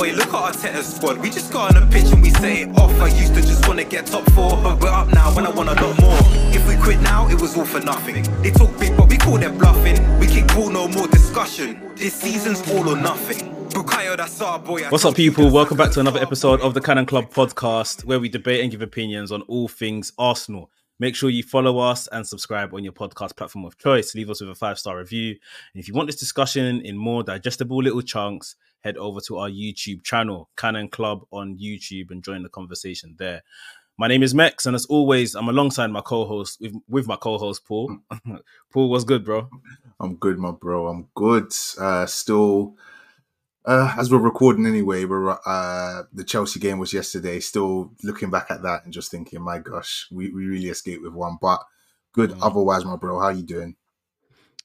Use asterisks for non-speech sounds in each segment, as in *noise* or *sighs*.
Boy, look at our Arteta's squad. We just got on the pitch and we say it off. I used to just wanna get top four, but we're up now and I want a lot more. If we quit now, it was all for nothing. They talk big, but we call them bluffing. We kick ball, no more discussion. This season's all or nothing. What's up, people? Welcome back to another episode of the Cannon Club podcast, where we debate and give opinions on all things Arsenal. Make sure you follow us and subscribe on your podcast platform of choice. Leave us with a five star review. And if you want this discussion in more digestible little chunks, head over to our YouTube channel, Cannon Club on YouTube, and join the conversation there. My name is Mekz, and as always, I'm alongside my co-host with, with my co-host Paul. *laughs* Paul, what's good, bro? I'm good, my bro. I'm good. Uh, still, uh, as we're recording anyway, we're uh, the Chelsea game was yesterday. Still looking back at that and just thinking, my gosh, we, we really escaped with one. But good. Mm. Otherwise, my bro, how you doing?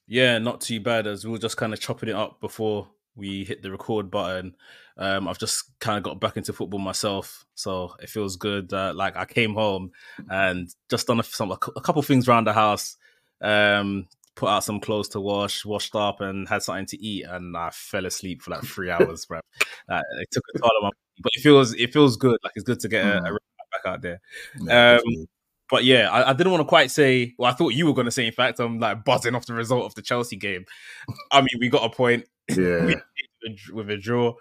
Yeah, not too bad. As we were just kind of chopping it up before we hit the record button. Um, I've just kind of got back into football myself, so it feels good. Uh, like I came home and just done a, some a couple things around the house. Um, put out some clothes to wash, washed up, and had something to eat. And I fell asleep for like three hours, bro. Like, it took a toll on my, but it feels it feels good. Like it's good to get a, a Mm. back out there. Yeah, Um. But yeah, I, I didn't want to quite say. Well, I thought you were going to say. In fact, I'm like buzzing off the result of the Chelsea game. I mean, we got a point *laughs* yeah. with a- draw.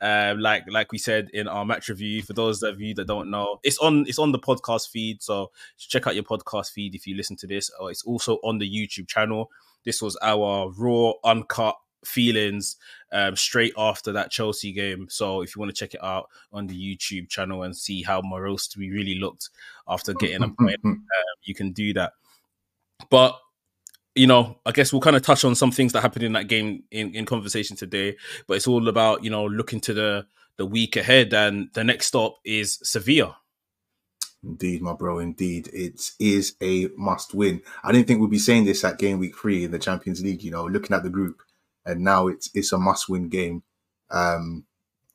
Um, like like we said in our match review, for those of you that don't know, it's on it's on the podcast feed. So check out your podcast feed if you listen to this. Or it's also on the YouTube channel. This was our raw, uncut feelings um, straight after that Chelsea game. So if you want to check it out on the YouTube channel and see how morose we really looked after getting a point, *laughs* um, you can do that. But you know, I guess we'll kind of touch on some things that happened in that game in, in conversation today. But it's all about you know looking to the the week ahead, and the next stop is Sevilla. Indeed, my bro. Indeed, it is a must win. I didn't think we'd be saying this at game week three in the Champions League. You know, looking at the group, and now it's it's a must win game. Um,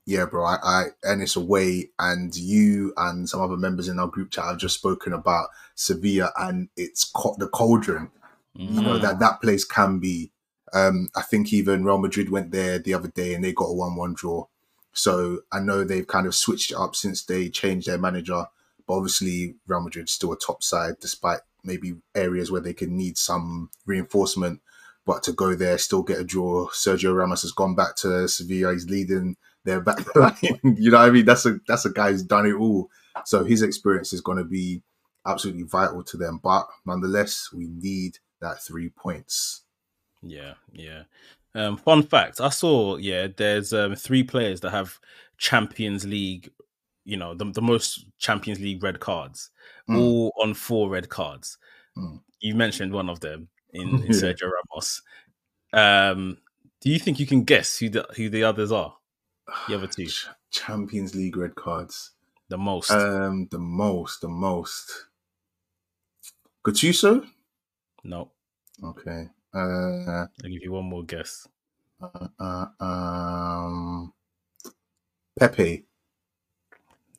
yeah, bro. I, I and it's away, and you and some other members in our group chat have just spoken about Sevilla and it's co- the cauldron. You know Mm. that that place can be. Um, I think even Real Madrid went there the other day and they got a one-one draw. So I know they've kind of switched it up since they changed their manager. But obviously, Real Madrid's still a top side, despite maybe areas where they could need some reinforcement. But to go there, still get a draw. Sergio Ramos has gone back to Sevilla. He's leading their back *laughs* line. you know what I mean? That's a that's a guy who's done it all. So his experience is going to be absolutely vital to them. But nonetheless, we need that three points. Yeah, yeah. Um, fun fact: I saw. Yeah, there's um, three players that have Champions League. You know, the, the most Champions League red cards, Mm. all on four red cards. Mm. You mentioned one of them in, *laughs* in. Sergio Ramos. Um, do you think you can guess who the who the others are? The other two, Ch- Champions League red cards. the most. Um, the most, the most. Gattuso. No, Okay. Uh, I'll give you one more guess. uh, uh, um, Pepe.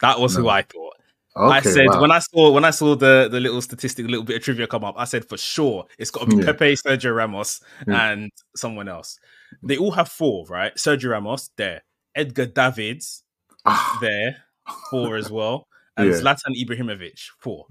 That was who I thought. Okay, I said wow. when I saw when I saw the the little statistic, a little bit of trivia come up. I said for sure it's got to be Yeah. Pepe, Sergio Ramos, Yeah. and someone else. They all have four, right? Sergio Ramos there, Edgar Davids Ah, there, four as well, and Yeah. Zlatan Ibrahimovic four.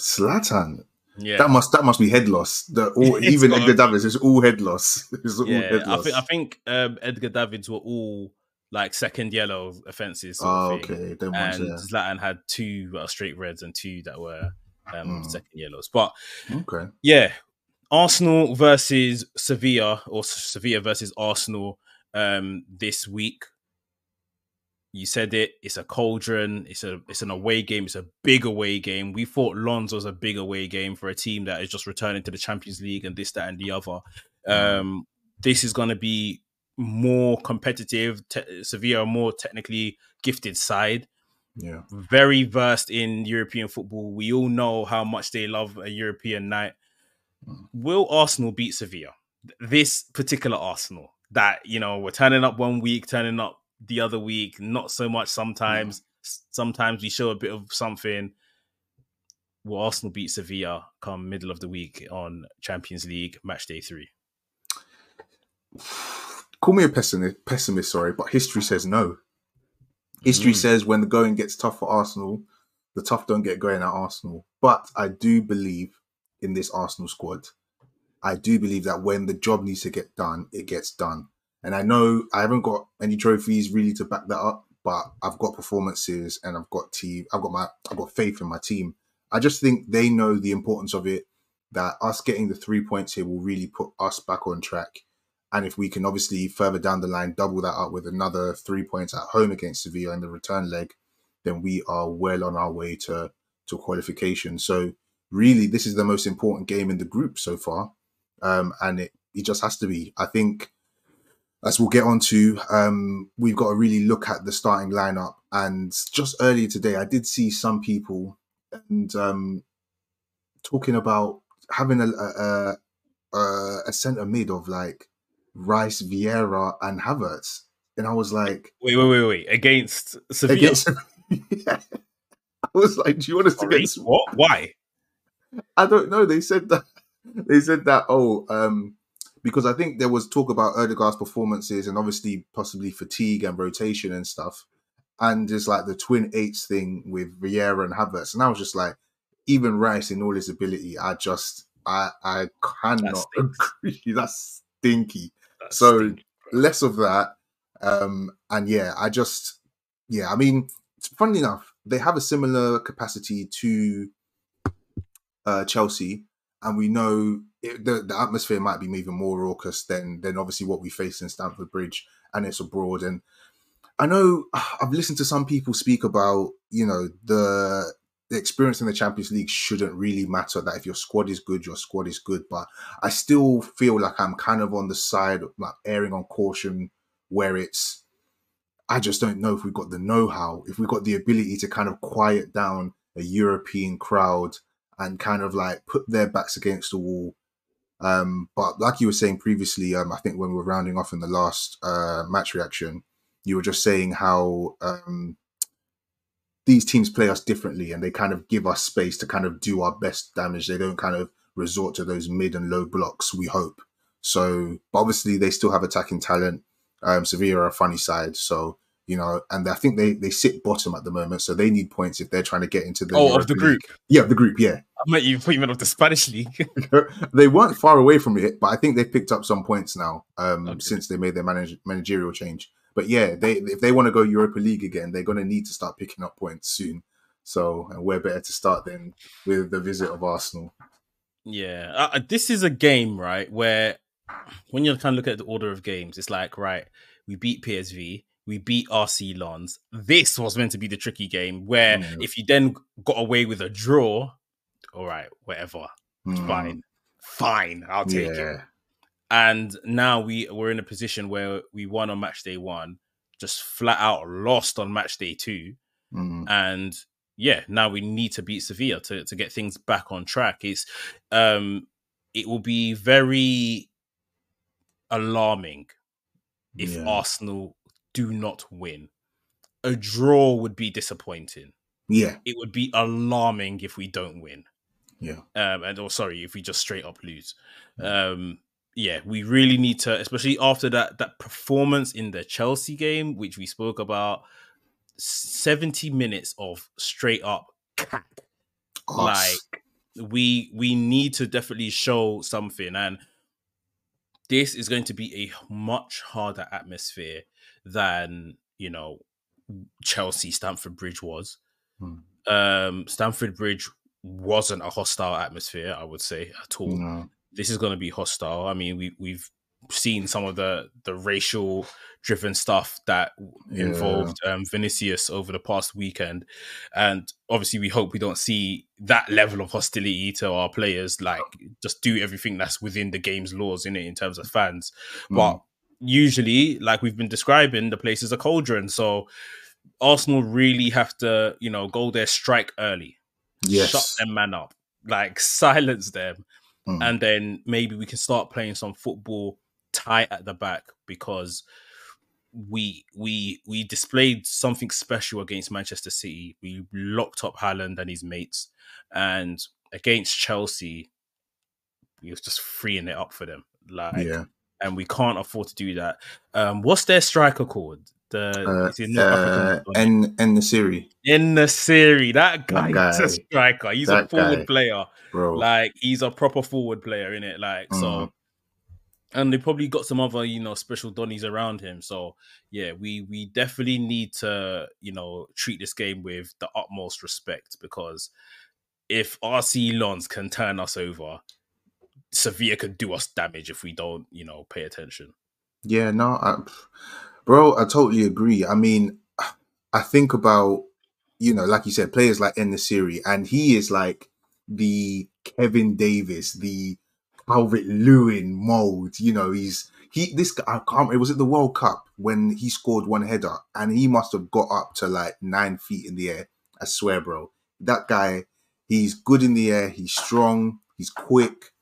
Zlatan. Yeah, That must that must be head loss. The all, *laughs* even Edgar. Davids is all head loss. *laughs* It's all yeah. head I think I think um, Edgar Davids were all like second yellow offenses. Oh, of okay. Them ones, And yeah. Zlatan had two uh, straight reds and two that were um, Mm. second yellows. But Okay. yeah, Arsenal versus Sevilla or Sevilla versus Arsenal um, this week. You said it. It's a cauldron. It's a it's an away game. It's a big away game. We thought Lens was a big away game for a team that is just returning to the Champions League and this, that, and the other. Um, this is going to be more competitive. Te- Sevilla are more technically gifted side Yeah. very versed in European football. We all know how much they love a European night. Will Arsenal beat Sevilla? This particular Arsenal that, you know, we're turning up one week, turning up the other week, not so much sometimes. S- Sometimes we show a bit of something. Will Arsenal beat Sevilla come middle of the week on Champions League match day three? *sighs* Call me a pessimist, pessimist, sorry, but history says no. History Mm. says when the going gets tough for Arsenal, the tough don't get going at Arsenal. But I do believe in this Arsenal squad. I do believe that when the job needs to get done, it gets done. And I know I haven't got any trophies really to back that up, but I've got performances and I've got team. I've got my. I've got faith in my team. I just think they know the importance of it. That us getting the three points here will really put us back on track. And if we can obviously further down the line double that up with another three points at home against Sevilla in the return leg, then we are well on our way to to qualification. So really, this is the most important game in the group so far, um, and it it just has to be. I think as we'll get on to, um, we've got to really look at the starting lineup. And just earlier today, I did see some people and um, talking about having a a, a, a centre mid of like Rice, Vieira, and Havertz, and I was like, Wait, wait, wait, wait. Against Sevilla. against. *laughs* Yeah. I was like, do you want us to Sorry? get? What? Why? I don't know. They said that. *laughs* They said that. Oh, um, because I think there was talk about Odegaard's performances and obviously possibly fatigue and rotation and stuff, and just like the twin eights thing with Vieira and Havertz, and I was just like, even Rice in all his ability, I just, I, I cannot stinks. *laughs* agree. That's stinky. That's So- stinky. Less of that, um, and yeah, I just, yeah, I mean, funnily enough, they have a similar capacity to uh, Chelsea, and we know it, the the atmosphere might be even more raucous than than obviously what we face in Stamford Bridge, and it's abroad. And I know *sighs* I've listened to some people speak about you know the the experience in the Champions League shouldn't really matter. That if your squad is good, your squad is good. But I still feel like I'm kind of on the side of like erring on caution, where it's I just don't know if we've got the know-how, if we've got the ability to kind of quiet down a European crowd and kind of like put their backs against the wall. Um, but like you were saying previously, um, I think when we were rounding off in the last uh, match reaction, you were just saying how um, these teams play us differently and they kind of give us space to kind of do our best damage. They don't kind of resort to those mid and low blocks, we hope. So, obviously, they still have attacking talent. Um, Sevilla are a funny side. So, you know, and I think they, they sit bottom at the moment. So they need points if they're trying to get into the. Oh, of the group. League. Yeah, the group, yeah. I meant you you meant of the Spanish league. *laughs* *laughs* they weren't far away from it, but I think they've picked up some points now um, Okay. since they made their manage- managerial change. But yeah, they if they want to go Europa League again, they're going to need to start picking up points soon. So, and where better to start than with the visit of Arsenal? Yeah, uh, this is a game, right? Where when you kind of look at the order of games, it's like, right, we beat PSV, we beat RC Lens. This was meant to be the tricky game where Mm. if you then got away with a draw, all right, whatever, Mm, fine, fine, I'll take it. And now we we're in a position where we won on match day one, just flat out lost on match day two, Mm, and yeah, now we need to beat Sevilla to, to get things back on track. It's um it will be very alarming if yeah. Arsenal do not win. A draw would be disappointing. yeah, It would be alarming if we don't win. yeah, Um and or sorry, if we just straight up lose. Um yeah, we really need to, especially after that that performance in the Chelsea game, which we spoke about, seventy minutes of straight up. Us. Like we we need to definitely show something, and this is going to be a much harder atmosphere than you know Chelsea Stamford Bridge was. Hmm. Um, Stamford Bridge wasn't a hostile atmosphere, I would say at all No. this is going to be hostile. I mean, we we've seen some of the the racial driven stuff that Yeah. involved um, Vinicius over the past weekend, and obviously we hope we don't see that level of hostility to our players. Like, just do everything that's within the game's laws in it in terms of fans. Mm. But usually, like we've been describing, the place is a cauldron. So Arsenal really have to, you know, go there, strike early, yes, shut them man up, like *laughs* silence them Mm. and then maybe we can start playing some football tight at the back because we we we displayed something special against Manchester City. We locked up Haaland and his mates, and against Chelsea, we was just freeing it up for them. Like, yeah. And we can't afford to do that. Um, what's their striker called? The Uh, North uh? En En-Nesyri, in the series, that guy, That is a striker. He's a forward guy. player. bro. Like he's a proper forward player in it. Like so, Mhm. and they probably got some other you know special donnies around him. So yeah, we we definitely need to you know treat this game with the utmost respect because if RC Lens can turn us over, Sevilla could do us damage if we don't you know pay attention. Yeah, no, I, bro, I totally agree. I mean, I think about, you know, like you said, players like En-Nesyri, and he is like the Kevin Davies, the Calvert Lewin mold. You know, he's he this guy. I can't. It was at the World Cup when he scored one header, and he must have got up to like nine feet in the air. I swear, bro, that guy. He's good in the air. He's strong. He's quick.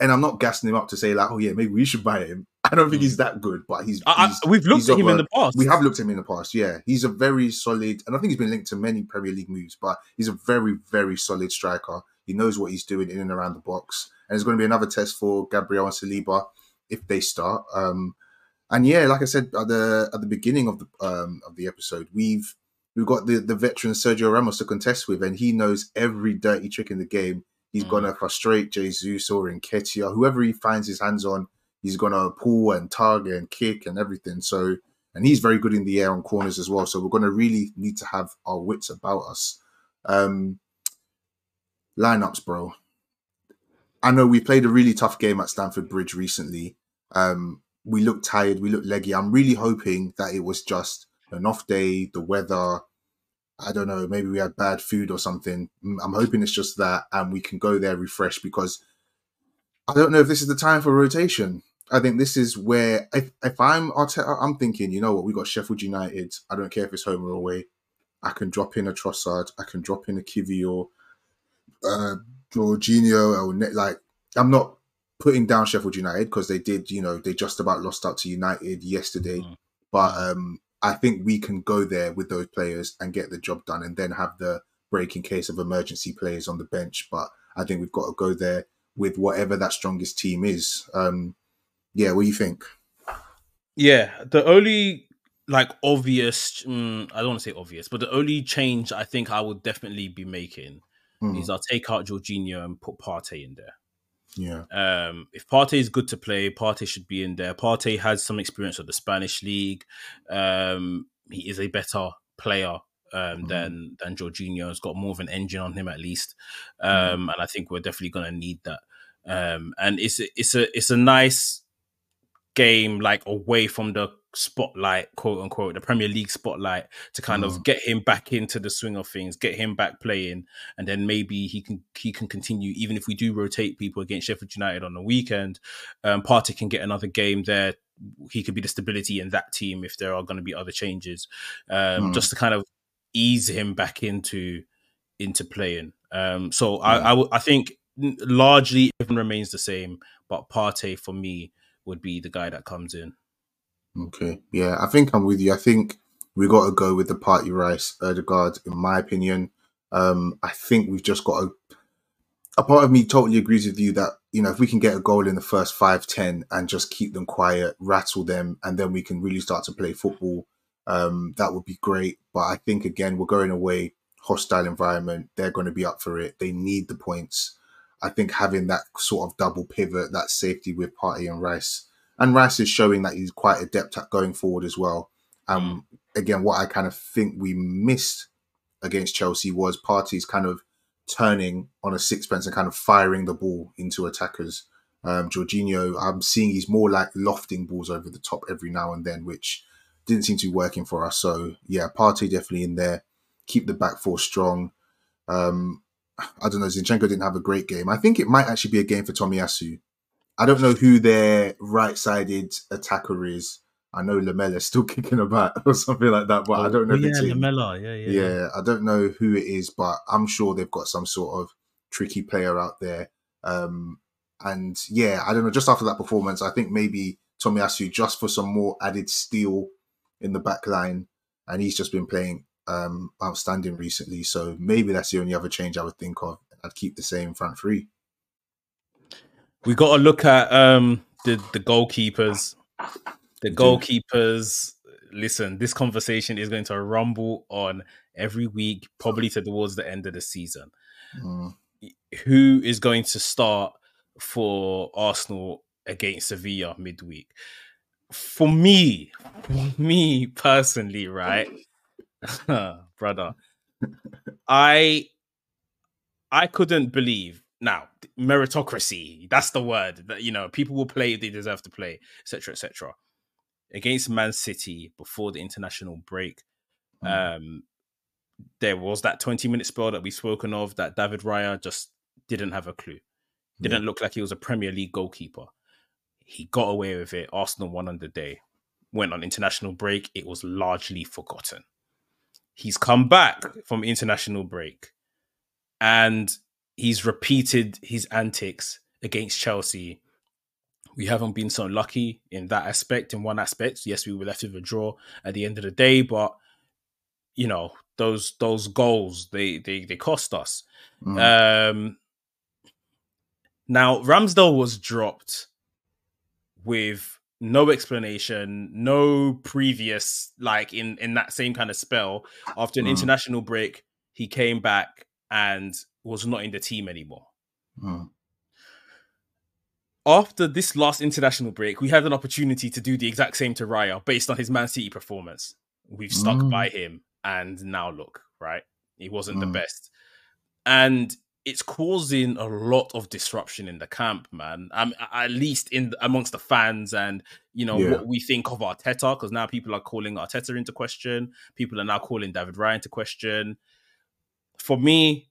And I'm not gassing him up to say like, oh yeah, maybe we should buy him. I don't think he's that good, but he's. I, he's we've looked he's at him of in the past. we have looked at him in the past, yeah. He's a very solid, and I think he's been linked to many Premier League moves, but he's a very, very solid striker. He knows what he's doing in and around the box. And it's going to be another test for Gabriel and Saliba if they start. Um, and yeah, like I said at the at the beginning of the um, of the episode, we've we've got the, the veteran Sergio Ramos to contest with, and he knows every dirty trick in the game. He's Mm. gonna frustrate Jesus or Nketiah, whoever he finds his hands on. He's gonna pull and target and kick and everything. So and he's very good in the air on corners as well. So we're going to really need to have our wits about us. Um, lineups, bro. I know we played a really tough game at Stamford Bridge recently. Um, we looked tired, we looked leggy. I'm really hoping that it was just an off day, the weather. I don't know, maybe we had bad food or something. I'm hoping it's just that, and we can go there refreshed because I don't know if this is the time for rotation. I think this is where if, if I'm Arteta, I'm thinking, you know what, we got Sheffield United. I don't care if it's home or away. I can drop in a Trossard. I can drop in a Kiwior, uh, Jorginho, or like I'm not putting down Sheffield United because they did, you know, they just about lost out to United yesterday. Mm. But um, I think we can go there with those players and get the job done, and then have the break in case of emergency players on the bench. But I think we've got to go there with whatever that strongest team is. Um, yeah, what do you think? Yeah, the only like obvious, mm, I don't want to say obvious, but the only change I think I would definitely be making Hmm, is I'll take out Jorginho and put Partey in there. Yeah, Um, if Partey is good to play, Partey should be in there. Partey has some experience of the Spanish league. Um, he is a better player um, Mhm. than than Jorginho. Has got more of an engine on him at least, um, Mm-hmm. and I think we're definitely going to need that. Um, and it's it's a it's a nice game like away from the spotlight, quote unquote, the Premier League spotlight to kind of Mhm. get him back into the swing of things, get him back playing, and then maybe he can he can continue. Even if we do rotate people against Sheffield United on the weekend, um, Partey can get another game there. He could be the stability in that team if there are going to be other changes, um, Mm. just to kind of ease him back into into playing. Um, so I I, w- I think largely everyone remains the same, but Partey for me would be the guy that comes in. okay, yeah. I think I'm with you. I think we got to go with the Partey rice, Odegaard, in my opinion. Um, I think we've just got to. A part of me totally agrees with you that you know if we can get a goal in the first five ten and just keep them quiet, rattle them, and then we can really start to play football. Um, that would be great. But I think again we're going away, hostile environment. They're going to be up for it. They need the points. I think having that sort of double pivot, that safety with Partey and Rice, and Rice is showing that he's quite adept at going forward as well. Um, again, what I kind of think we missed against Chelsea was Partey's kind of turning on a sixpence and kind of firing the ball into attackers. Um, Jorginho, I'm seeing he's more like lofting balls over the top every now and then, which didn't seem to be working for us. So yeah, Partey definitely in there. Keep the back four strong. Um, I don't know. Zinchenko didn't have a great game. I think it might actually be a game for Tomiyasu. I don't know who their right-sided attacker is. I know Lamela's still *laughs* kicking about or something like that, but I don't know. Oh, yeah. Lamella. Yeah, yeah, Yeah, I don't know who it is, but I'm sure they've got some sort of tricky player out there. Um, and yeah, I don't know. Just after that performance, I think maybe Tomiyasu just for some more added steel in the back line, and he's just been playing um, outstanding recently. So maybe that's the only other change I would think of. I'd keep the same front three. We got to look at um the the goalkeepers. The goalkeepers listen, this conversation is going to rumble on every week, probably towards the end of the season. Mm. Who is going to start for Arsenal against Sevilla midweek? For me, *laughs* for me personally, right, *laughs* brother, I I couldn't believe now meritocracy. That's the word that you know people will play if they deserve to play, etc., etc. Against Man City before the international break, Mm. um, there was that twenty minute spell that we've spoken of that David Raya just didn't have a clue. Didn't look like he was a Premier League goalkeeper. He got away with it. Arsenal won on the day. Went on international break. It was largely forgotten. He's come back from international break and he's repeated his antics against Chelsea. We haven't been so lucky in that aspect, in one aspect. Yes, we were left with a draw at the end of the day, but you know, those those goals they they they cost us. Mm. Um now Ramsdale was dropped with no explanation, no previous like in in that same kind of spell. After an Mm. international break, he came back and was not in the team anymore. Mm. After this last international break, we had an opportunity to do the exact same to Raya based on his Man City performance. We've stuck Mm. by him, and now look, right? He wasn't the Mm. best, and it's causing a lot of disruption in the camp, man. Um, at least in amongst the fans, and you know Yeah. what we think of Arteta, because now people are calling Arteta into question. People are now calling David Raya into question. For me,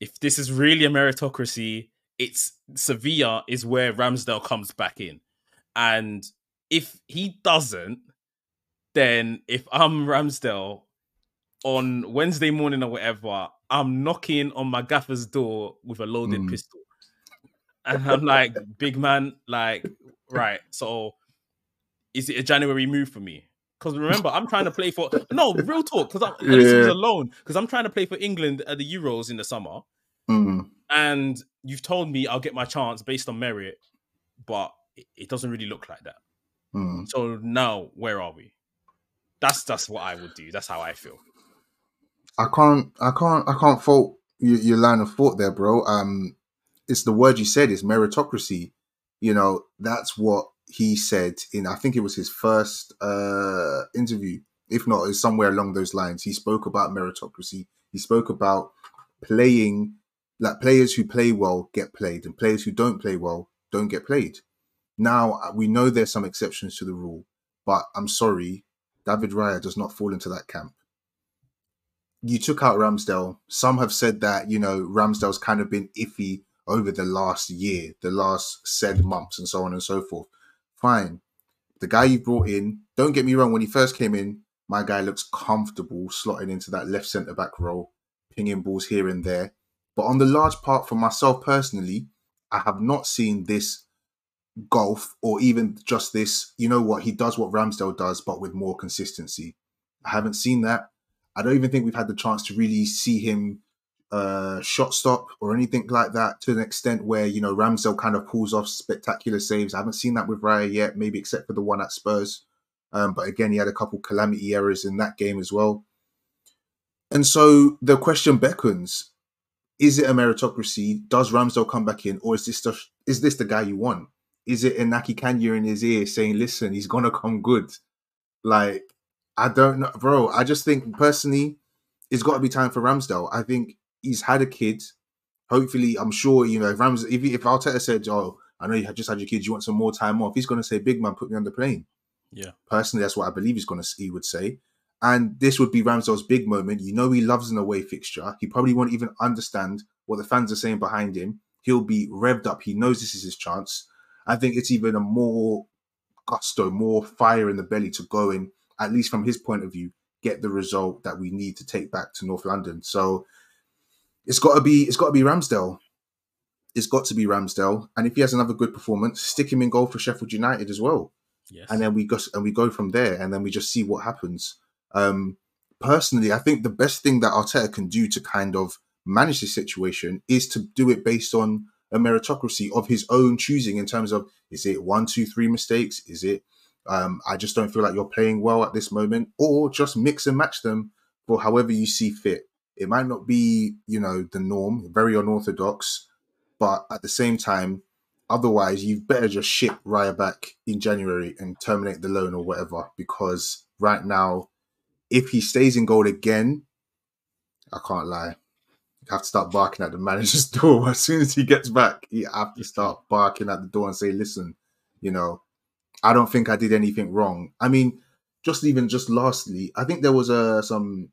if this is really a meritocracy, it's Sevilla is where Ramsdale comes back in. And if he doesn't, then if I'm Ramsdale on Wednesday morning or whatever, I'm knocking on my gaffer's door with a loaded Mm. pistol. And I'm like, big man, like, right. So is it a January move for me? Because remember, I'm trying to play for no real talk. Because I'm this is Yeah. alone. Because I'm trying to play for England at the Euros in the summer Mm. and you've told me I'll get my chance based on merit, but it, it doesn't really look like that. Mm. So now, where are we? That's that's what I would do. That's how I feel. I can't, I can't, I can't fault your, your line of thought there, bro. Um, it's the word you said. It's meritocracy. You know, that's what he said in. I think it was his first uh interview. If not, it's somewhere along those lines. He spoke about meritocracy. He spoke about playing, like players who play well get played, and players who don't play well don't get played. Now uh, we know there's some exceptions to the rule, but I'm sorry, David Raya does not fall into that camp you took out Ramsdale. Some have said that, you know, Ramsdale's kind of been iffy over the last year, the last said months, and so on and so forth. Fine. The guy you brought in, don't get me wrong, when he first came in, my guy looks comfortable slotting into that left centre back role, pinging balls here and there. But on the large part, for myself personally, I have not seen this golf or even just this, you know what, he does what Ramsdale does, but with more consistency. I haven't seen that. I don't even think we've had the chance to really see him uh, shot stop or anything like that to an extent where, you know, Ramsdale kind of pulls off spectacular saves. I haven't seen that with Raya yet, maybe except for the one at Spurs. Um, but again, he had a couple calamity errors in that game as well. And so the question beckons is it a meritocracy? Does Ramsdale come back in, or is this the, is this the guy you want? Is it Iñaki Caña in his ear saying, "Listen, he's gonna come good"? Like, I don't know, bro. I just think personally, it's got to be time for Ramsdale. I think he's had a kid. Hopefully, I'm sure you know if Rams if if Arteta said, "Oh, I know you had just had your kids, you want some more time off," he's gonna say, "Big man, put me on the plane." Yeah. Personally, that's what I believe he's gonna he would say. And this would be Ramsdale's big moment. You know, he loves an away fixture. He probably won't even understand what the fans are saying behind him. He'll be revved up. He knows this is his chance. I think it's even a more gusto, more fire in the belly to go in, at least from his point of view, get the result that we need to take back to North London. So it's got to be it's got to be Ramsdale. It's got to be Ramsdale, and if he has another good performance, stick him in goal for Sheffield United as well Yes. and then we go and we go from there, and then we just see what happens. Um, personally, I think the best thing that Arteta can do to kind of manage this situation is to do it based on a meritocracy of his own choosing. In terms of, is it one, two, three mistakes? Is it Um, I just don't feel like you're playing well at this moment, or just mix and match them for however you see fit. It might not be, you know, the norm, very unorthodox, but at the same time, otherwise, you better just ship Raya back in January and terminate the loan or whatever. Because right now, if he stays in goal again, I can't lie. You have to start barking at the manager's *laughs* door as soon as he gets back. You have to start barking at the door and say, "Listen, you know, I don't think I did anything wrong." I mean, just even just lastly, I think there was uh, some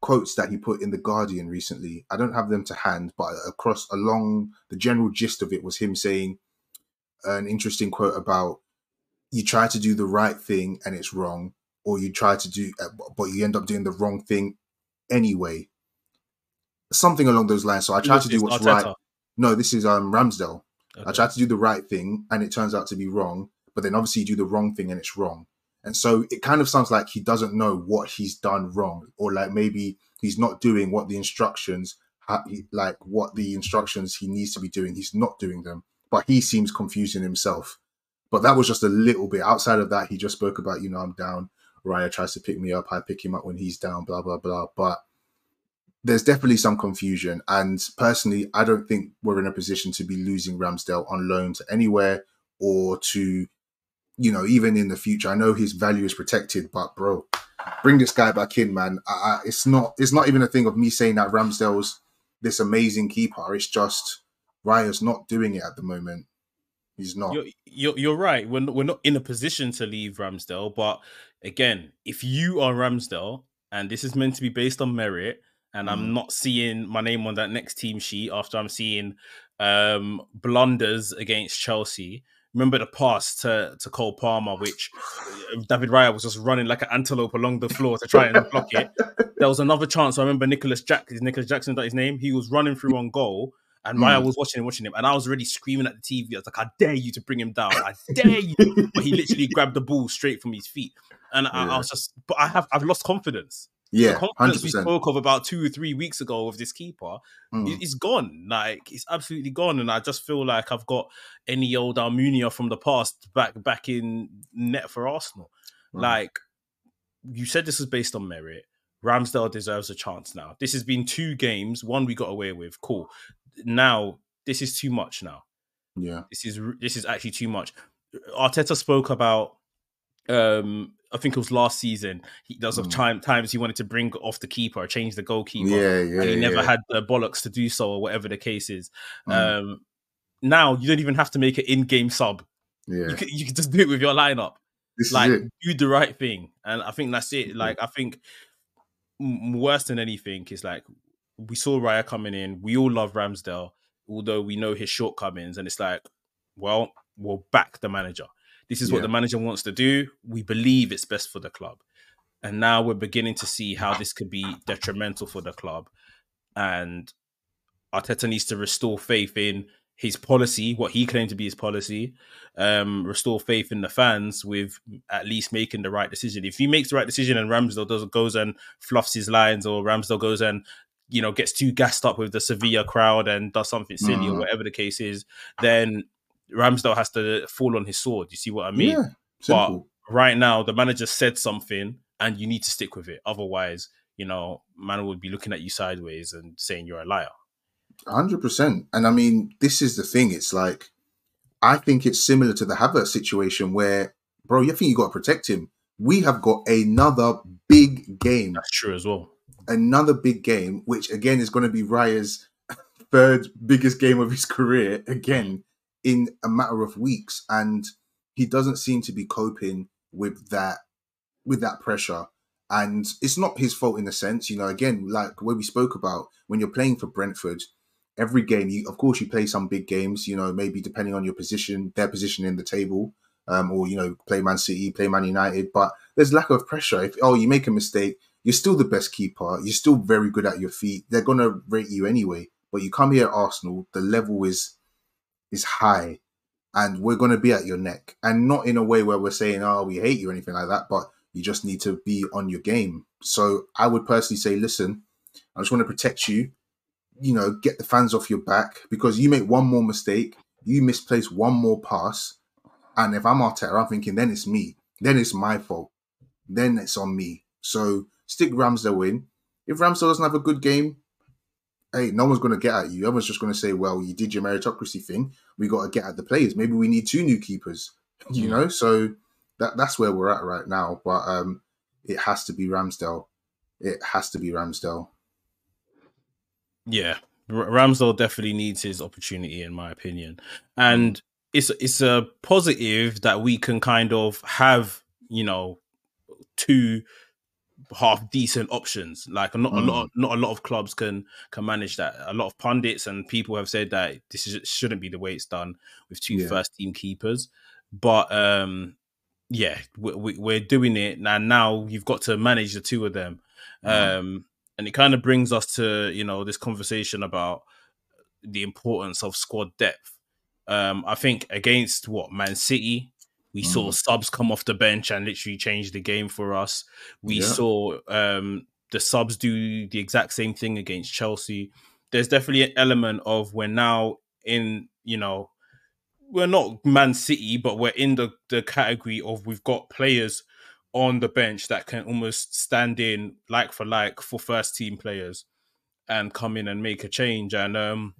quotes that he put in the Guardian recently. I don't have them to hand, but across along the general gist of it was him saying an interesting quote about you try to do the right thing and it's wrong, or you try to do, uh, but you end up doing the wrong thing anyway. Something along those lines. So I try to do what's Arteta. right. No, this is um Ramsdale. Okay. I try to do the right thing and it turns out to be wrong, but then obviously you do the wrong thing and it's wrong. And so it kind of sounds like he doesn't know what he's done wrong, or like maybe he's not doing what the instructions, like what the instructions he needs to be doing, he's not doing them. But he seems confusing himself. But that was just a little bit. Outside of that, he just spoke about, you know, I'm down. Raya tries to pick me up. I pick him up when he's down, blah, blah, blah. But there's definitely some confusion. And personally, I don't think we're in a position to be losing Ramsdale on loan to anywhere or to you know, even in the future, I know his value is protected, but bro, bring this guy back in, man. I, I, it's not it's not even a thing of me saying that Ramsdale's this amazing keeper. It's just Raya's not doing it at the moment. He's not. You're, you're, you're right. We're not, we're not in a position to leave Ramsdale, but again, if you are Ramsdale and this is meant to be based on merit, and mm. I'm not seeing my name on that next team sheet after I'm seeing um, blunders against Chelsea remember the pass to, to Cole Palmer, which uh, David Raya was just running like an antelope along the floor to try and block it. There was another chance. I remember Nicolas Jack, is Nicolas Jackson that his name? He was running through on goal. And mm. Raya was watching him, watching him, and I was already screaming at the TV. I was like, "I dare you to bring him down! I dare you!" but he literally grabbed the ball straight from his feet, and yeah. I, I was just. But I have, I've lost confidence. Yeah, the confidence 100%. we spoke of about two or three weeks ago with this keeper mm. is gone. Like it's absolutely gone, and I just feel like I've got any old Almunia from the past back back in net for Arsenal. Mm. Like you said, this is based on merit. Ramsdale deserves a chance now. This has been two games, one we got away with. Cool. Now this is too much. Now, yeah, this is this is actually too much. Arteta spoke about um I think it was last season. He, there was mm. time times he wanted to bring off the keeper, change the goalkeeper, yeah, yeah, and he never yeah. had the bollocks to do so, or whatever the case is. Mm. Um, now you don't even have to make an in-game sub. Yeah, you can, you can just *laughs* do it with your lineup. This like do the right thing, and I think that's it. Like I think worse than anything is like we saw Raya coming in. We all love Ramsdale, although we know his shortcomings, and it's like, well, we'll back the manager. This is what the manager wants to do. We believe it's best for the club. And now we're beginning to see how this could be detrimental for the club. And Arteta needs to restore faith in his policy, what he claimed to be his policy, um, restore faith in the fans with at least making the right decision. If he makes the right decision and Ramsdale does goes and fluffs his lines, or Ramsdale goes and you know gets too gassed up with the Sevilla crowd and does something silly mm. or whatever the case is, then Ramsdale has to fall on his sword. You see what I mean? Yeah, but right now, the manager said something, and you need to stick with it. Otherwise, you know, man would be looking at you sideways and saying you're a liar. Hundred percent. And I mean, this is the thing. It's like I think it's similar to the Havertz situation where, bro, you think you got to protect him. We have got another big game. That's true as well. Another big game, which again is going to be Raya's *laughs* third biggest game of his career. Again, in a matter of weeks, and he doesn't seem to be coping with that with that pressure. And it's not his fault in a sense, you know. Again, like where we spoke about, when you're playing for Brentford, every game, you of course you play some big games, you know, maybe depending on your position, their position in the table, um, or you know, play Man City, play Man United. But there's lack of pressure. If oh, you make a mistake, you're still the best keeper. You're still very good at your feet. They're gonna rate you anyway. But you come here at Arsenal, the level is is high and we're going to be at your neck and not in a way where we're saying oh we hate you or anything like that but you just need to be on your game so i would personally say listen i just want to protect you you know get the fans off your back because you make one more mistake you misplace one more pass and if i'm Arteta, i'm thinking then it's me then it's my fault. Then it's on me. So stick Ramsdale in. If Ramsdale doesn't have a good game, hey, no one's going to get at you. Everyone's just going to say, well, you did your meritocracy thing. We got to get at the players. Maybe we need two new keepers, *laughs* you know? So that that's where we're at right now. But um, it has to be Ramsdale. It has to be Ramsdale. Yeah, Ramsdale definitely needs his opportunity, in my opinion, and it's it's a positive that we can kind of have, you know, two half decent options. Like not mm. a lot, not a lot of clubs can can manage that. A lot of pundits and people have said that this is, shouldn't be the way it's done with two yeah. first team keepers. But um, yeah, we, we, are doing it and now. You've got to manage the two of them, mm. um, and it kind of brings us to you know this conversation about the importance of squad depth. Um, I think against what Man City, we mm. saw subs come off the bench and literally change the game for us. We yeah. saw um, the subs do the exact same thing against Chelsea. There's definitely an element of we're now in, you know, we're not Man City, but we're in the, the category of we've got players on the bench that can almost stand in like for like for first team players and come in and make a change. And um,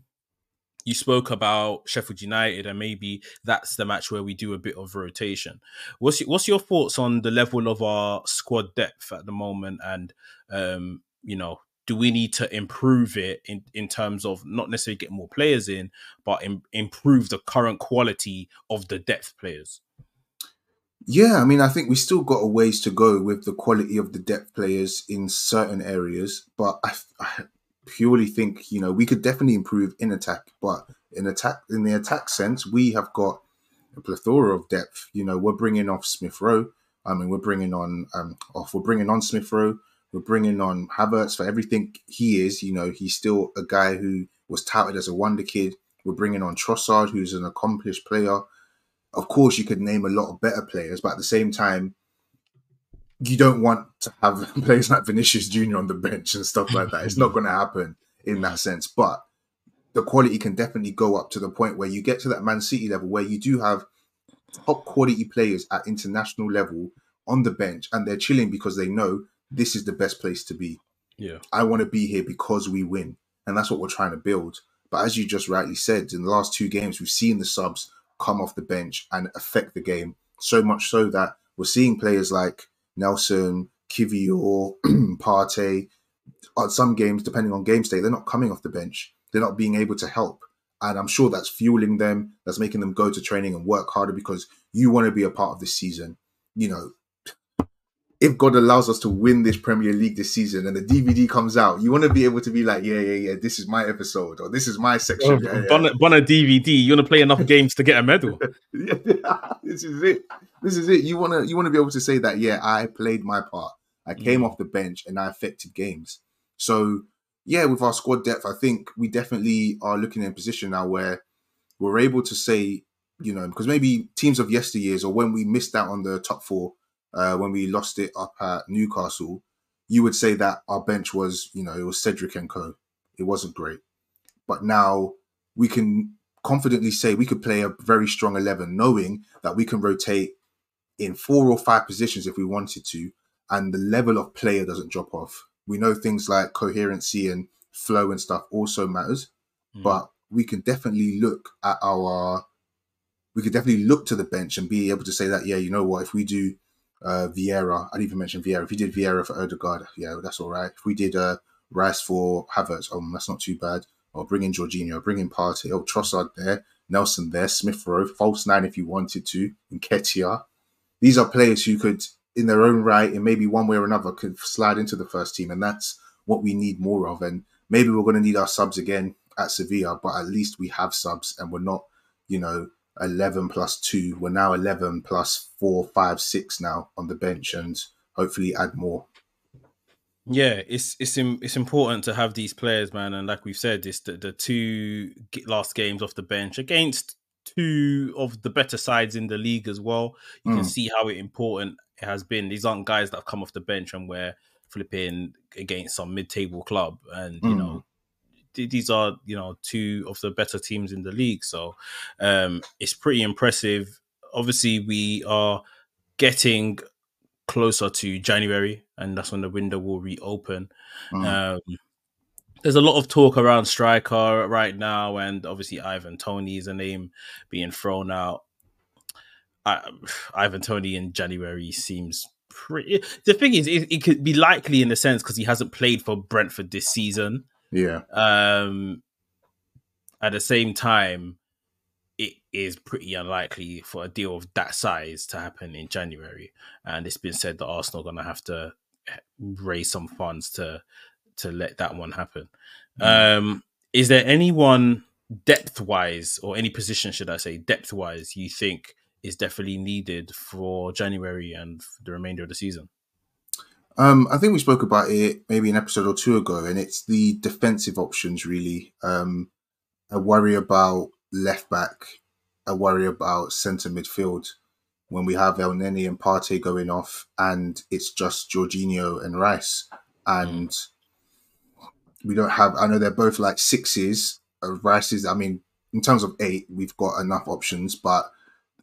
you spoke about Sheffield United, and maybe that's the match where we do a bit of rotation. What's your, what's your thoughts on the level of our squad depth at the moment, and um, you know, do we need to improve it in, in terms of not necessarily get more players in, but improve the current quality of the depth players? Yeah, I mean, I think we still got a ways to go with the quality of the depth players in certain areas, but I, I purely think you know we could definitely improve in attack, but in attack in the attack sense, we have got a plethora of depth. You know, we're bringing off Smith Rowe. I mean, we're bringing on um off. We're bringing on Smith Rowe. We're bringing on Havertz for everything he is. You know, he's still a guy who was touted as a wonder kid. We're bringing on Trossard, who's an accomplished player. Of course, you could name a lot of better players, but at the same time, you don't want to have *laughs* players like Vinicius Jr. on the bench and stuff like that. It's not *laughs* going to happen in that sense. But the quality can definitely go up to the point where you get to that Man City level where you do have top quality players at international level on the bench and they're chilling because they know this is the best place to be. Yeah. I want to be here because we win. And that's what we're trying to build. But as you just rightly said, in the last two games, we've seen the subs come off the bench and affect the game so much so that we're seeing players like Nelson, Kiwior, *clears throat* Partey. On some games, depending on game state, they're not coming off the bench. They're not being able to help. And I'm sure that's fueling them, that's making them go to training and work harder because you want to be a part of this season. You know, if God allows us to win this Premier League this season and the DVD comes out, you want to be able to be like, yeah, yeah, yeah, this is my episode or this is my section. Oh, yeah, yeah. Bon a DVD, you want to play enough games to get a medal. *laughs* *laughs* this is it. This is it. You want to you want to be able to say that, yeah, I played my part. I came mm. off the bench and I affected games. So yeah, with our squad depth, I think we definitely are looking in a position now where we're able to say, you know, because maybe teams of yesteryears or when we missed out on the top four uh, when we lost it up at Newcastle, you would say that our bench was, you know, it was Cedric and co. It wasn't great. But now we can confidently say we could play a very strong 11, knowing that we can rotate in four or five positions if we wanted to, and the level of player doesn't drop off. We know things like coherency and flow and stuff also matters, mm. but we can definitely look at our we could definitely look to the bench and be able to say that, yeah, you know what, if we do uh, Vieira. I didn't even mention Vieira. If we did Vieira for Odegaard, yeah, that's all right. If we did uh, Rice for Havertz, oh, that's not too bad. Or bring in Jorginho, bring in Partey, oh, Trossard there, Nelson there, Smith Rowe, false nine if you wanted to, Nketiah. These are players who could, in their own right, in maybe one way or another, could slide into the first team. And that's what we need more of. And maybe we're going to need our subs again at Sevilla, but at least we have subs and we're not, you know, 11 plus 2. We're now 11 plus 4, 5, 6 now on the bench and hopefully add more. Yeah, it's it's it's important to have these players, man. And like we've said, it's the, the two last games off the bench against two of the better sides in the league as well. You mm. can see how important it has been. These aren't guys that have come off the bench and we're flipping against some mid-table club, and you mm. know these are you know two of the better teams in the league. So um, it's pretty impressive. Obviously, we are getting closer to January, and that's when the window will reopen. Mm. Um, there's a lot of talk around striker right now, and obviously Ivan Toney is a name being thrown out. I, Ivan Toney in January seems pretty. The thing is, it, it could be likely in a sense because he hasn't played for Brentford this season. Yeah, Um, at the same time, it is pretty unlikely for a deal of that size to happen in January. And it's been said that Arsenal are going to have to raise some funds to to let that one happen. Um, is there anyone depth wise, or any position, should I say, depth wise, you think is definitely needed for January and the remainder of the season? Um, I think we spoke about it maybe an episode or two ago, and it's the defensive options really. Um, I worry about left back. I worry about centre midfield when we have Elneny and Partey going off, and it's just Jorginho and Rice, and we don't have. I know they're both like sixes. Uh, Rice is. I mean, in terms of eight, we've got enough options, but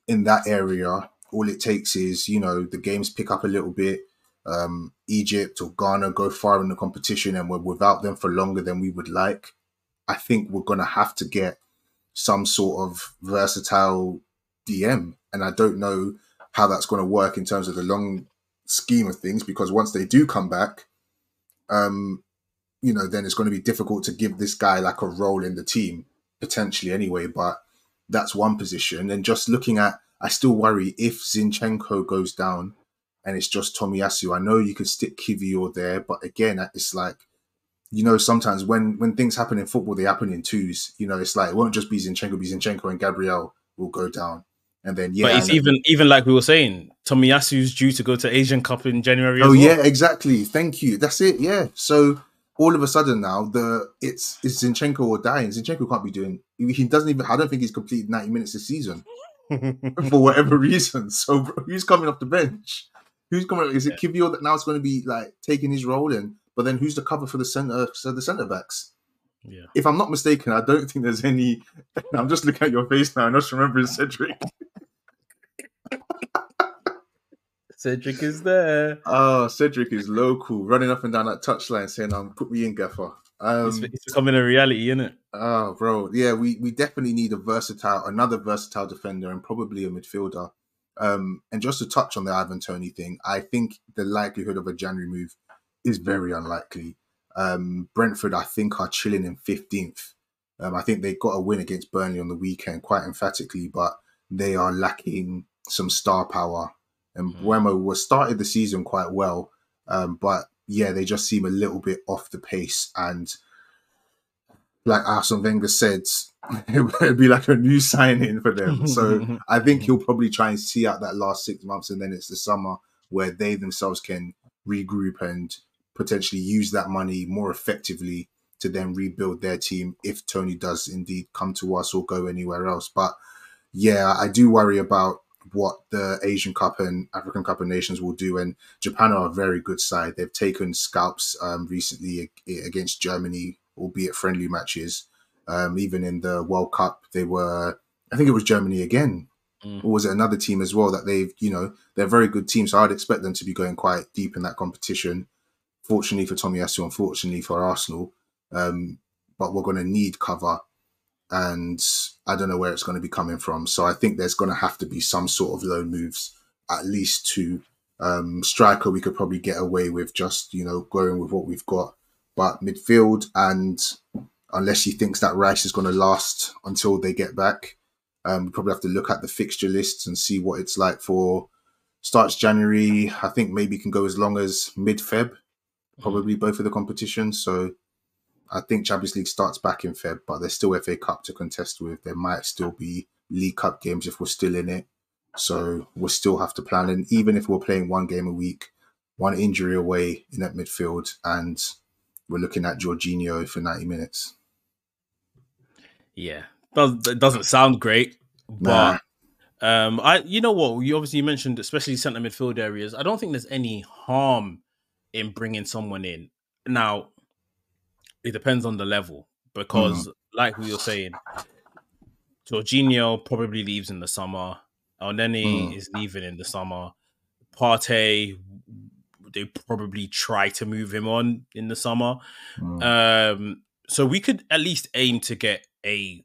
in that area, all it takes is you know the games pick up a little bit um, Egypt or Ghana go far in the competition and we're without them for longer than we would like, I think we're going to have to get some sort of versatile DM. And I don't know how that's going to work in terms of the long scheme of things because once they do come back, um, you know, then it's going to be difficult to give this guy like a role in the team potentially anyway. But that's one position. And just looking at, I still worry if Zinchenko goes down and it's just Tomiyasu. I know you could stick Kiwior there, but again, it's like, you know, sometimes when when things happen in football, they happen in twos. You know, it's like it won't just be Zinchenko, be Zinchenko and Gabriel will go down. And then yeah, but it's even even like we were saying, Tomiyasu's due to go to Asian Cup in January. Oh well. yeah, exactly. Thank you. That's it. Yeah. So all of a sudden now the it's it's Zinchenko or dying. Zinchenko can't be doing. He doesn't even. I don't think he's completed ninety minutes this season *laughs* *laughs* for whatever reason. So bro, who's coming off the bench? Who's coming? Is it Kiwior that now is going to be like taking his role in? But then who's the cover for the center? So the centre backs. yeah. If I'm not mistaken, I don't think there's any. *laughs* I'm just looking at your face now and just remembering Cedric. *laughs* Cedric is there. Oh, Cedric is local, running up and down that touchline saying, "Um, put me in, Gaffer." Um, it's, it's becoming a reality, isn't it? Oh, bro, yeah, we we definitely need a versatile, another versatile defender, and probably a midfielder. Um, and just to touch on the Ivan Toney thing, I think the likelihood of a January move is very unlikely. Um, Brentford, I think, are chilling in fifteenth. Um, I think they got a win against Burnley on the weekend, quite emphatically, but they are lacking some star power. And Mhm. Mbeumo was started the season quite well, um, but yeah, they just seem a little bit off the pace and like Arsene Wenger said, *laughs* it would be like a new signing for them. So *laughs* I think he'll probably try and see out that last six months, and then it's the summer where they themselves can regroup and potentially use that money more effectively to then rebuild their team if Toney does indeed come to us or go anywhere else. But yeah, I do worry about what the Asian Cup and African Cup of Nations will do. And Japan are a very good side. They've taken scalps um, recently against Germany, albeit friendly matches. Um, even in the World Cup, they were, I think it was Germany again. Mm. Or was it another team as well that they've, you know, they're a very good team. So I'd expect them to be going quite deep in that competition. Fortunately for Tomiyasu, unfortunately for Arsenal. Um, but we're going to need cover and I don't know where it's going to be coming from. So I think there's going to have to be some sort of loan moves, at least to um, striker. We could probably get away with just you know going with what we've got, but midfield and unless he thinks that Rice is going to last until they get back, um, we probably have to look at the fixture lists and see what it's like for starts January. I think maybe can go as long as mid Feb, probably both of the competitions. So I think Champions League starts back in Feb, but there's still FA Cup to contest with. There might still be League Cup games if we're still in it. So we'll still have to plan. And even if we're playing one game a week, one injury away in that midfield, and we're looking at Jorginho for 90 minutes. Yeah, it doesn't sound great, Nah. but um, I you know what you obviously mentioned, especially centre midfield areas. I don't think there's any harm in bringing someone in. Now, it depends on the level because, like we were saying, Jorginho probably leaves in the summer. Elneny Mm. is leaving in the summer. Partey, they probably try to move him on in the summer. Mm. Um, so we could at least aim to get a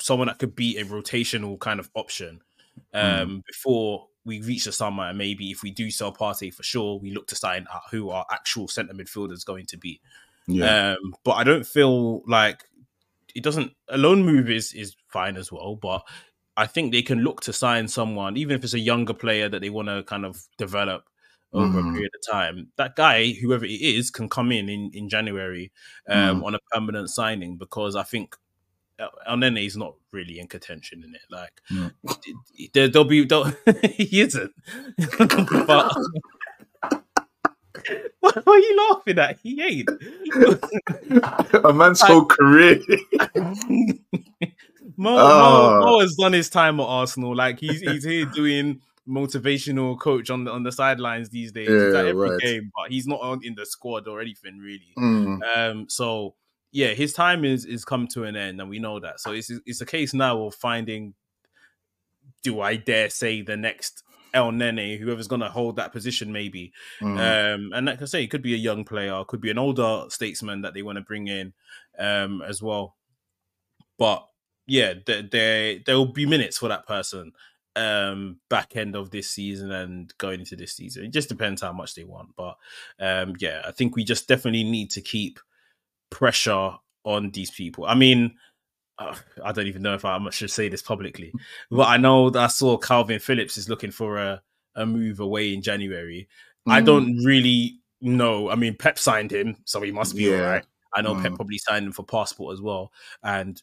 someone that could be a rotational kind of option um, before we reach the summer. And maybe if we do sell Partey for sure, we look to sign out who our actual centre midfielder is going to be. yeah. Um, but I don't feel like it doesn't. A loan move is is fine as well, but I think they can look to sign someone, even if it's a younger player that they want to kind of develop over Mhm. a period of time. That guy, whoever it is, can come in in, in January um, Mm. on a permanent signing because I think El Elneny is not really in contention in it. Like Mm. there, there'll be *laughs* he isn't. *laughs* but what, what are you laughing at? He ain't. a man's whole *laughs* career. Mo, Oh. Mo, Mo has done his time at Arsenal. Like he's he's here doing motivational coach on the on the sidelines these days. he's at every right. game, but he's not on in the squad or anything really. Mm. Um, so yeah, his time is is come to an end, and we know that. So it's it's a case now of finding. Do I dare say the next Elneny, whoever's going to hold that position, maybe? Mm. Um, and like I say, it could be a young player, could be an older statesman that they want to bring in um, as well. But yeah, there, there there will be minutes for that person um back end of this season and going into this season. It just depends how much they want. But um yeah, I think we just definitely need to keep pressure on these people. I mean, uh, I don't even know if I should say this publicly, but I know that I saw Calvin Phillips is looking for a, a move away in January. I Mm. don't really know. I mean, Pep signed him, so he must be Yeah. all right. I know Pep Mm. probably signed him for passport as well, and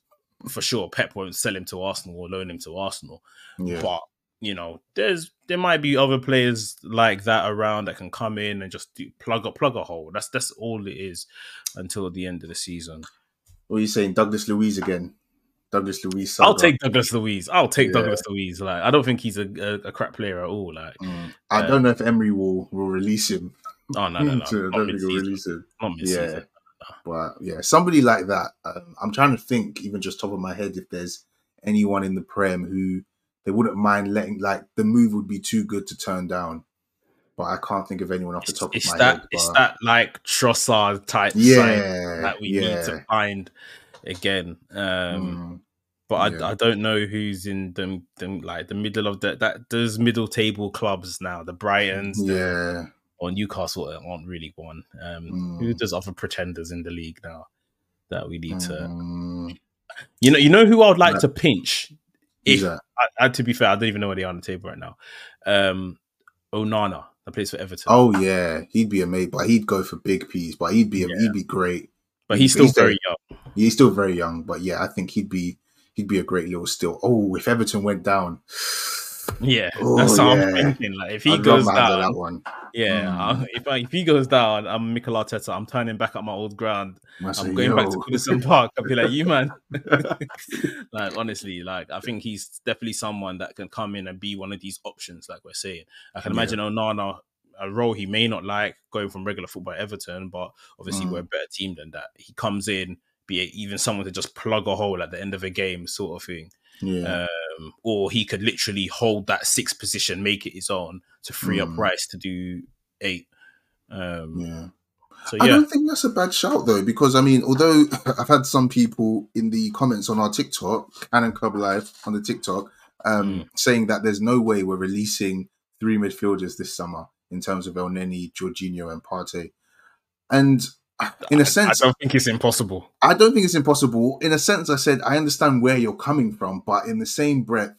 for sure Pep won't sell him to Arsenal or loan him to Arsenal. Yeah. But you know, there's there might be other players like that around that can come in and just do, plug a plug a hole. That's that's all it is until the end of the season. What are you saying, Douglas Luiz again? Douglas Luiz. Saga. I'll take Douglas Luiz. I'll take Yeah. Douglas Luiz. Like I don't think he's a, a, a crap player at all. Like Mm. I Uh, don't know if Emery will will release him. oh no no no, *laughs* To- I don't think he'll release him. Not mid-season. But yeah, somebody like that. Um, I'm trying to think, even just top of my head, if there's anyone in the Prem who they wouldn't mind letting. Like the move would be too good to turn down. But I can't think of anyone off the top it's of my that head. it's but- that like Trossard type yeah, that we yeah. need to find again. Um, Mm, but I, Yeah. I don't know who's in them them like the middle of the that those middle table clubs now. The Brightons, the, yeah, or Newcastle aren't really one. Um, Who Mm. does other pretenders in the league now that we need to? Mm, You know, you know who I would like Right. to pinch. If? I, I, to be fair, I don't even know where they are on the table right now. Um, Onana, that plays for Everton. Oh yeah, he'd be amazing, but he'd go for big P's. But he'd be Yeah. he'd be great. but he's still he's very young. He's still very young, but yeah, I think he'd be he'd be a great little still. Oh, if Everton went down, Yeah, Oh, that's what yeah. I'm thinking. Like if he I'd goes love my hand on down, that one. yeah, Mm. If I, if he goes down, I'm Mikel Arteta. I'm turning back at my old ground. I'm going back to yo. Goodison Park. I'll be like, you man. *laughs* *laughs* like honestly, like I think he's definitely someone that can come in and be one of these options, like we're saying. I can Yeah. imagine Onana a role he may not like going from regular football at Everton, but obviously Mm. we're a better team than that. He comes in, be it even someone to just plug a hole at the end of a game, sort of thing. Yeah, Um, or he could literally hold that sixth position, make it his own to free up Mm. Rice to do eight. Um, yeah. So I don't think that's a bad shout though, because I mean, although *laughs* I've had some people in the comments on our TikTok, Cannon Club Live on the TikTok, um, Mm. saying that there's no way we're releasing three midfielders this summer in terms of Elneny, Jorginho, and Partey. And in a sense, I don't think it's impossible. I don't think it's impossible. In a sense, I said I understand where you're coming from, but in the same breath,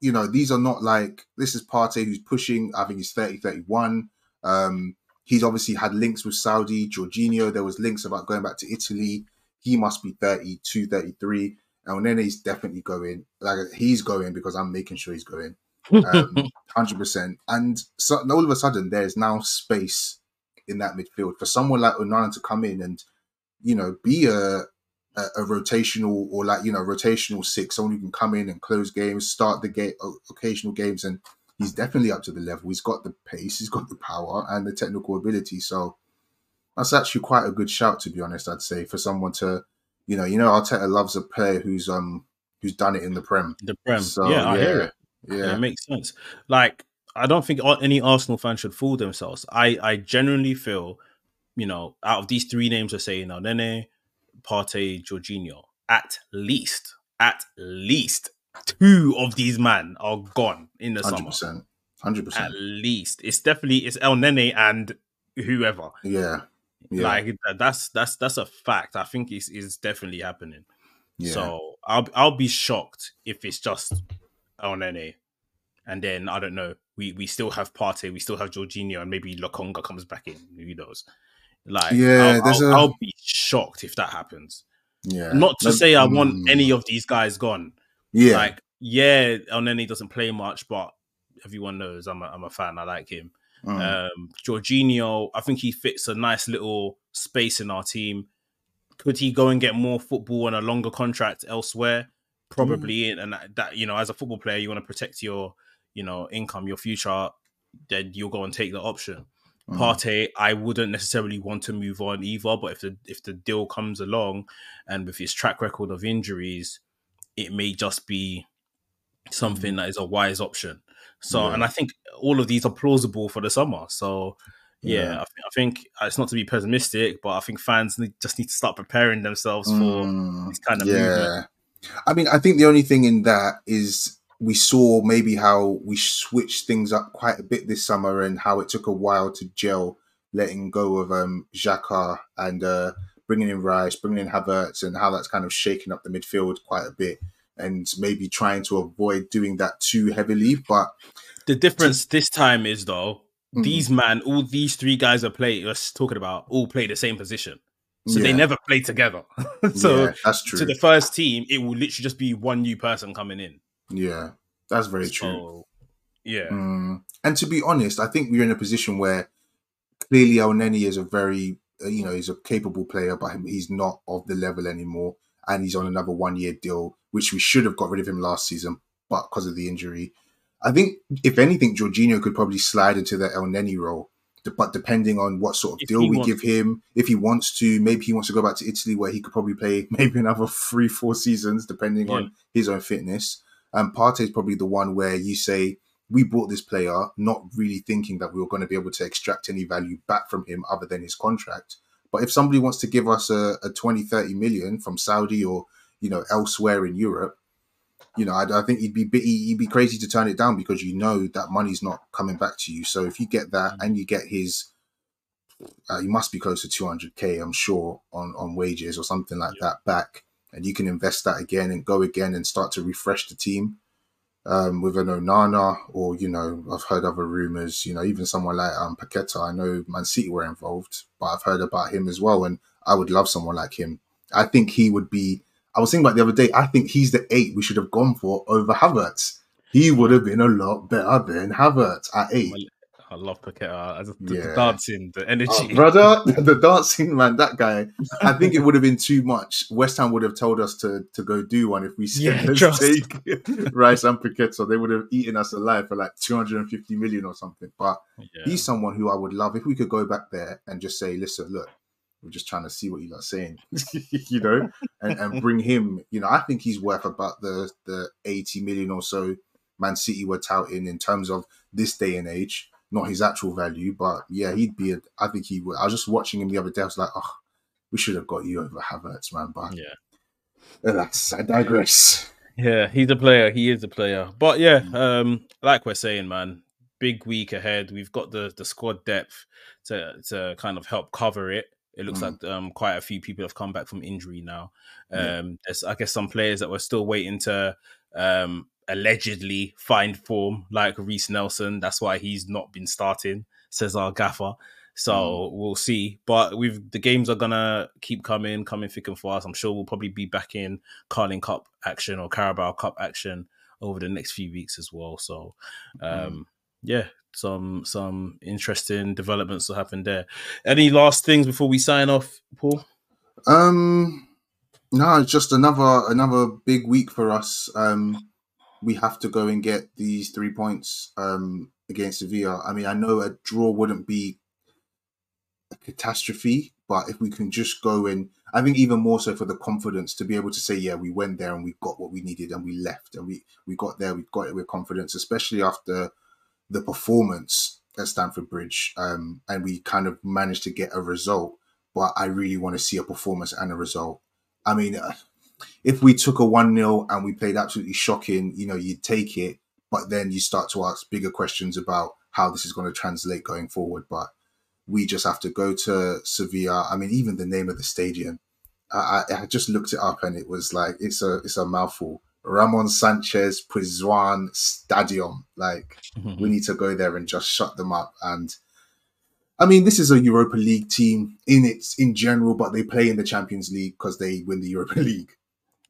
you know, these are not like this is Partey who's pushing. I think he's 30, 31. Um, he's obviously had links with Saudi, Jorginho. There was links about going back to Italy. He must be 32, 33. And Nene's definitely going. Like he's going because I'm making sure he's going. Um, *laughs* 100%. And so all of a sudden, there's now space in that midfield for someone like Onana to come in and, you know, be a, a, a rotational or like, you know, rotational six, someone who can come in and close games, start the game, occasional games. And he's definitely up to the level. He's got the pace, he's got the power and the technical ability. So that's actually quite a good shout, to be honest, I'd say, for someone to, you know, you know, Arteta loves a player who's, um, who's done it in the Prem. the Prem. So, yeah, I hear it. Yeah. Yeah. it makes sense. Like I don't think any Arsenal fan should fool themselves. I I genuinely feel, you know, out of these three names we're saying now, Nene, Partey, Jorginho, at least, at least two of these men are gone in the 100%, summer. Hundred percent. At least it's definitely it's Elneny and whoever. Yeah. yeah. Like that's that's that's a fact. I think it's is definitely happening. Yeah. So I'll I'll be shocked if it's just Elneny, and then I don't know. We we still have Partey, we still have Jorginho, and maybe Lokonga comes back in. Who knows? Like yeah, I'll, I'll, a... I'll be shocked if that happens. Yeah. Not to say I want mm. any of these guys gone. Yeah. Like yeah, Elneny doesn't play much, but everyone knows I'm a, I'm a fan. I like him. Mm. Um, Jorginho, I think he fits a nice little space in our team. Could he go and get more football and a longer contract elsewhere? Probably, mm. and that, that, you know, as a football player, you want to protect your you know income, your future. Then you'll go and take the option. Mm. Partey, I wouldn't necessarily want to move on either, but if the if the deal comes along, and with his track record of injuries, it may just be something mm. that is a wise option. So, yeah. and I think all of these are plausible for the summer. So, yeah, yeah. I, th- I, think uh, it's not to be pessimistic, but I think fans need, just need to start preparing themselves for mm, this kind of yeah. movement. I mean, I think the only thing in that is we saw maybe how we switched things up quite a bit this summer and how it took a while to gel, letting go of um, Xhaka and uh, bringing in Rice, bringing in Havertz, and how that's kind of shaken up the midfield quite a bit and maybe trying to avoid doing that too heavily. But the difference to- this time is though, mm. these man, all these three guys are playing, us talking about, all play the same position. So yeah. they never play together. *laughs* so yeah, that's true. To the first team, it will literally just be one new person coming in. Yeah, that's very so, true. Yeah. Mm. And to be honest, I think we're in a position where clearly Elneny is a very, uh, you know, he's a capable player, but he's not of the level anymore. And he's on another one year deal which we should have got rid of him last season, but because of the injury. I think, if anything, Jorginho could probably slide into the El Elneny role. But depending on what sort of if deal we give him, if he wants to, maybe he wants to go back to Italy where he could probably play *laughs* maybe another three, four seasons, depending yeah. on his own fitness. And Partey is probably the one where you say, we bought this player not really thinking that we were going to be able to extract any value back from him other than his contract. But if somebody wants to give us a, a 20, 30 million from Saudi or you know, elsewhere in Europe, you know, I, I think you'd be you'd be crazy to turn it down because you know that money's not coming back to you. So if you get that mm. and you get his, uh, you must be close to 200k, I'm sure, on on wages or something like yeah. that back, and you can invest that again and go again and start to refresh the team. Um, with an Onana, or you know, I've heard other rumors. You know, even someone like um, Paqueta. I know Man City were involved, but I've heard about him as well, and I would love someone like him. I think he would be I was thinking about the other day. I think he's the eight we should have gone for over Havertz. He would have been a lot better than Havertz at eight. I love Paqueta. The, yeah. the, dancing, the energy, oh, brother. *laughs* The dancing man, that guy. I think it would have been too much. West Ham would have told us to to go do one if we *laughs* said yeah, let's take Rice and Paqueta. They would have eaten us alive for like two hundred and fifty million or something. But yeah. he's someone who I would love if we could go back there and just say, listen, look, we're just trying to see what you are saying, *laughs* you know, and, and bring him. You know, I think he's worth about the the eighty million or so Man City were touting in terms of this day and age, not his actual value, but yeah, he'd be. A, I think he would. I was just watching him the other day. I was like, oh, we should have got you over Havertz, man. But yeah, that's I digress. Yeah, he's a player. He is a player. But yeah, um, like we're saying, man, big week ahead. We've got the the squad depth to to kind of help cover it. It looks mm. like um, quite a few people have come back from injury now. Um, yeah. There's, I guess, some players that were still waiting to um, allegedly find form, like Reiss Nelson. That's why he's not been starting, says our gaffer. So mm. we'll see. But with the games are gonna keep coming, coming thick and fast. I'm sure we'll probably be back in Carling Cup action or Carabao Cup action over the next few weeks as well. So um, mm. yeah, some some interesting developments will happen there. Any last things before we sign off, Paul? Um, no, it's just another another big week for us. Um, we have to go and get these three points um against Sevilla. I mean, I know a draw wouldn't be a catastrophe, but if we can just go in, I think even more so for the confidence to be able to say, yeah, we went there and we got what we needed and we left and we we got there, we got it with confidence, especially after the performance at Stamford Bridge, um, and we kind of managed to get a result. But I really want to see a performance and a result. I mean, uh, if we took a 1 0 and we played absolutely shocking, you know, you'd take it. But then you start to ask bigger questions about how this is going to translate going forward. But we just have to go to Sevilla. I mean, even the name of the stadium, I, I just looked it up and it was like it's a it's a mouthful. Ramon Sanchez Pizjuan Stadium. Like mm-hmm. we need to go there and just shut them up. And I mean, this is a Europa League team in its in general, but they play in the Champions League because they win the Europa *laughs* League.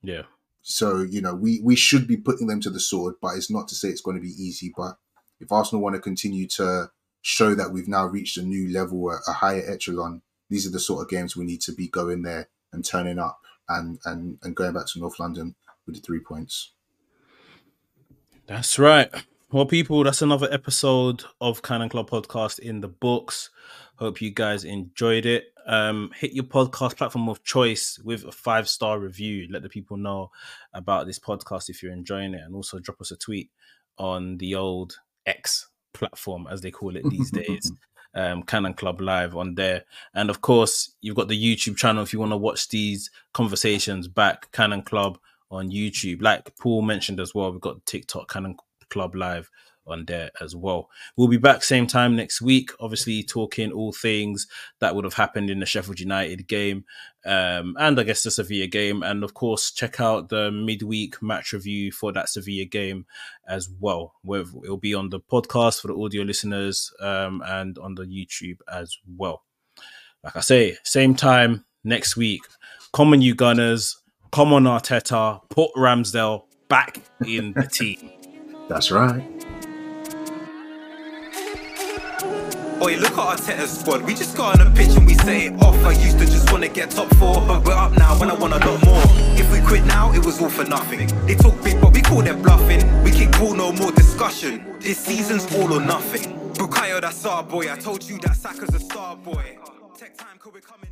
Yeah. So you know, we we should be putting them to the sword, but it's not to say it's going to be easy. But if Arsenal want to continue to show that we've now reached a new level, a, a higher echelon, these are the sort of games we need to be going there and turning up and and and going back to North London with the three points. That's right. Well, people, that's another episode of Cannon Club Podcast in the books. Hope you guys enjoyed it. Um, hit your podcast platform of choice with a five star review. Let the people know about this podcast if you're enjoying it, and also drop us a tweet on the old X platform, as they call it these days. *laughs* Um, Cannon Club Live on there. And of course, you've got the YouTube channel if you want to watch these conversations back, Cannon Club on YouTube. Like Paul mentioned as well, we've got TikTok Cannon Club Live on there as well. We'll be back same time next week, obviously talking all things that would have happened in the Sheffield United game, um, and I guess the Sevilla game, and of course check out the midweek match review for that Sevilla game as well. It'll be on the podcast for the audio listeners um, and on the YouTube as well. Like I say, same time next week. Come on, you Gunners. Come on, Arteta. Put Ramsdale back in the team. That's right. Oi, look at Arteta's squad. We just got on a pitch and we set it off. I used to just want to get top four, but we're up now when I want a lot more. If we quit now, it was all for nothing. They talk big, but we call them bluffing. We kick ball, no more discussion. This season's all or nothing. Bukayo, that's our boy. I told you that Saka's a star boy. Tech time, could we coming